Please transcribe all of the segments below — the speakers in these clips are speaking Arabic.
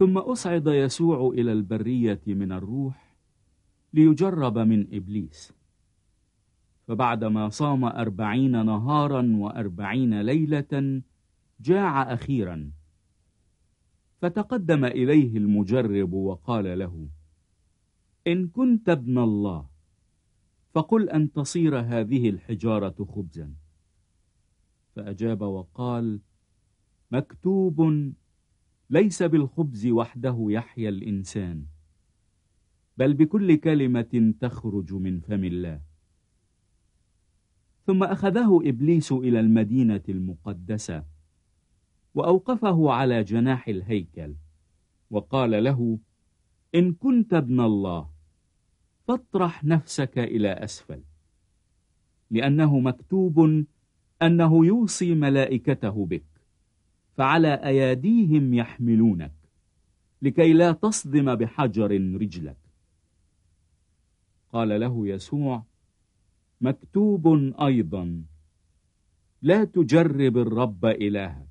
ثم أصعد يسوع إلى البرية من الروح ليجرب من إبليس. فبعدما صام أربعين نهارا وأربعين ليلة جاع أخيرا. فتقدم إليه المجرب وقال له إن كنت ابن الله فقل أن تصير هذه الحجارة خبزا. فأجاب وقال مكتوب ليس بالخبز وحده يحيا الإنسان بل بكل كلمة تخرج من فم الله. ثم أخذه إبليس إلى المدينة المقدسة وأوقفه على جناح الهيكل وقال له إن كنت ابن الله فاطرح نفسك إلى أسفل لأنه مكتوب أنه يوصي ملائكته بك. فعلى أياديهم يحملونك لكي لا تصدم بحجر رجلك. قال له يسوع مكتوب أيضا لا تجرب الرب إلهك.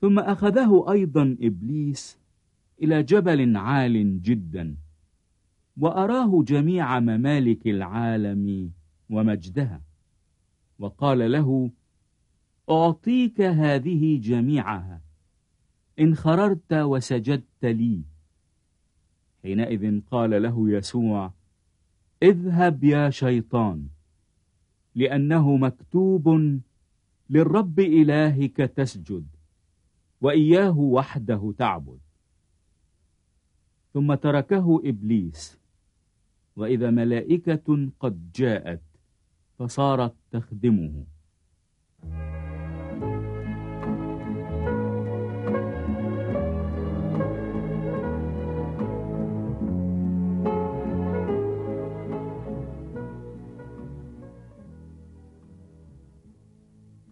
ثم أخذه أيضا إبليس إلى جبل عال جدا وأراه جميع ممالك العالم ومجدها وقال له أعطيك هذه جميعها. إن خررت وسجدت لي. حينئذ قال له يسوع اذهب يا شيطان لأنه مكتوب للرب إلهك تسجد وإياه وحده تعبد. ثم تركه إبليس وإذا ملائكة قد جاءت فصارت تخدمه.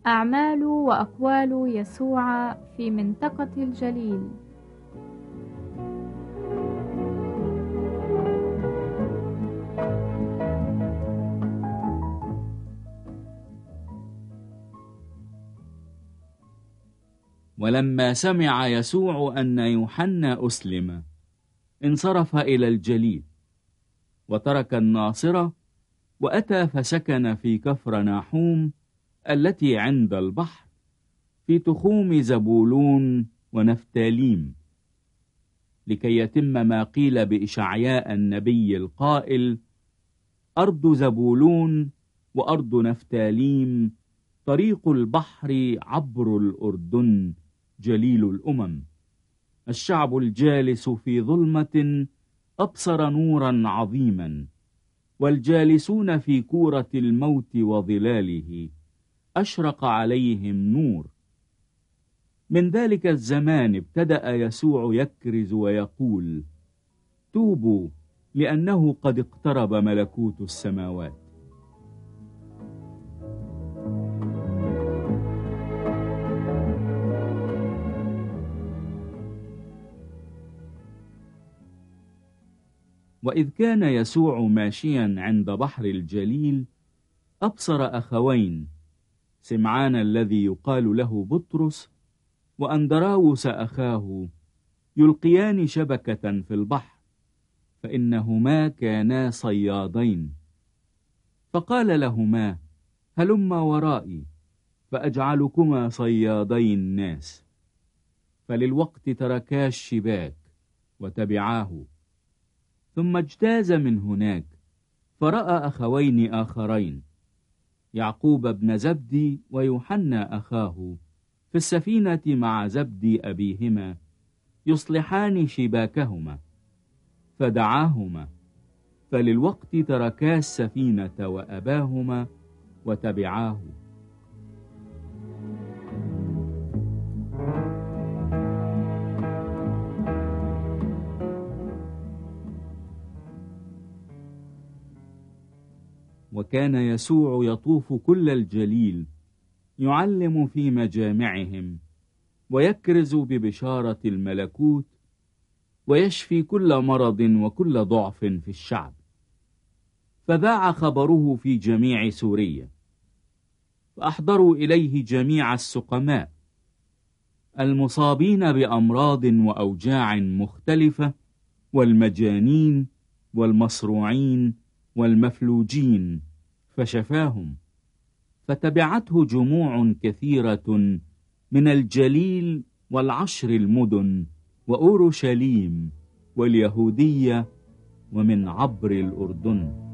أعمال وأقوال يسوع في منطقة الجليل. ولما سمع يسوع أن يوحنا أسلم انصرف إلى الجليل وترك الناصرة وأتى فسكن في كفر ناحوم التي عند البحر في تخوم زبولون ونفتاليم لكي يتم ما قيل بإشعياء النبي القائل أرض زبولون وأرض نفتاليم طريق البحر عبر الأردن جليل الأمم. الشعب الجالس في ظلمة أبصر نورا عظيما والجالسون في كورة الموت وظلاله. أشرق عليهم نور. من ذلك الزمان ابتدأ يسوع يكرز ويقول توبوا لأنه قد اقترب ملكوت السماوات. وإذ كان يسوع ماشيا عند بحر الجليل أبصر أخوين سمعان الذي يقال له بطرس وأندراوس أخاه يلقيان شبكة في البحر فإنهما كانا صيادين. فقال لهما هلما ورائي فأجعلكما صيادي الناس. فللوقت تركا الشباك وتبعاه. ثم اجتاز من هناك فرأى أخوين آخرين. يعقوب بن زبدي ويوحنا أخاه في السفينة مع زبدي أبيهما يصلحان شباكهما فدعاهما فللوقت تركا السفينة وأباهما وتبعاه. وكان يسوع يطوف كل الجليل يعلم في مجامعهم ويكرز ببشارة الملكوت ويشفي كل مرض وكل ضعف في الشعب. فذاع خبره في جميع سوريا فأحضروا إليه جميع السقماء المصابين بأمراض وأوجاع مختلفة والمجانين والمصروعين والمفلوجين. فشفاهم. فتبعته جموع كثيرة من الجليل والعشر المدن وأورشليم واليهودية ومن عبر الأردن.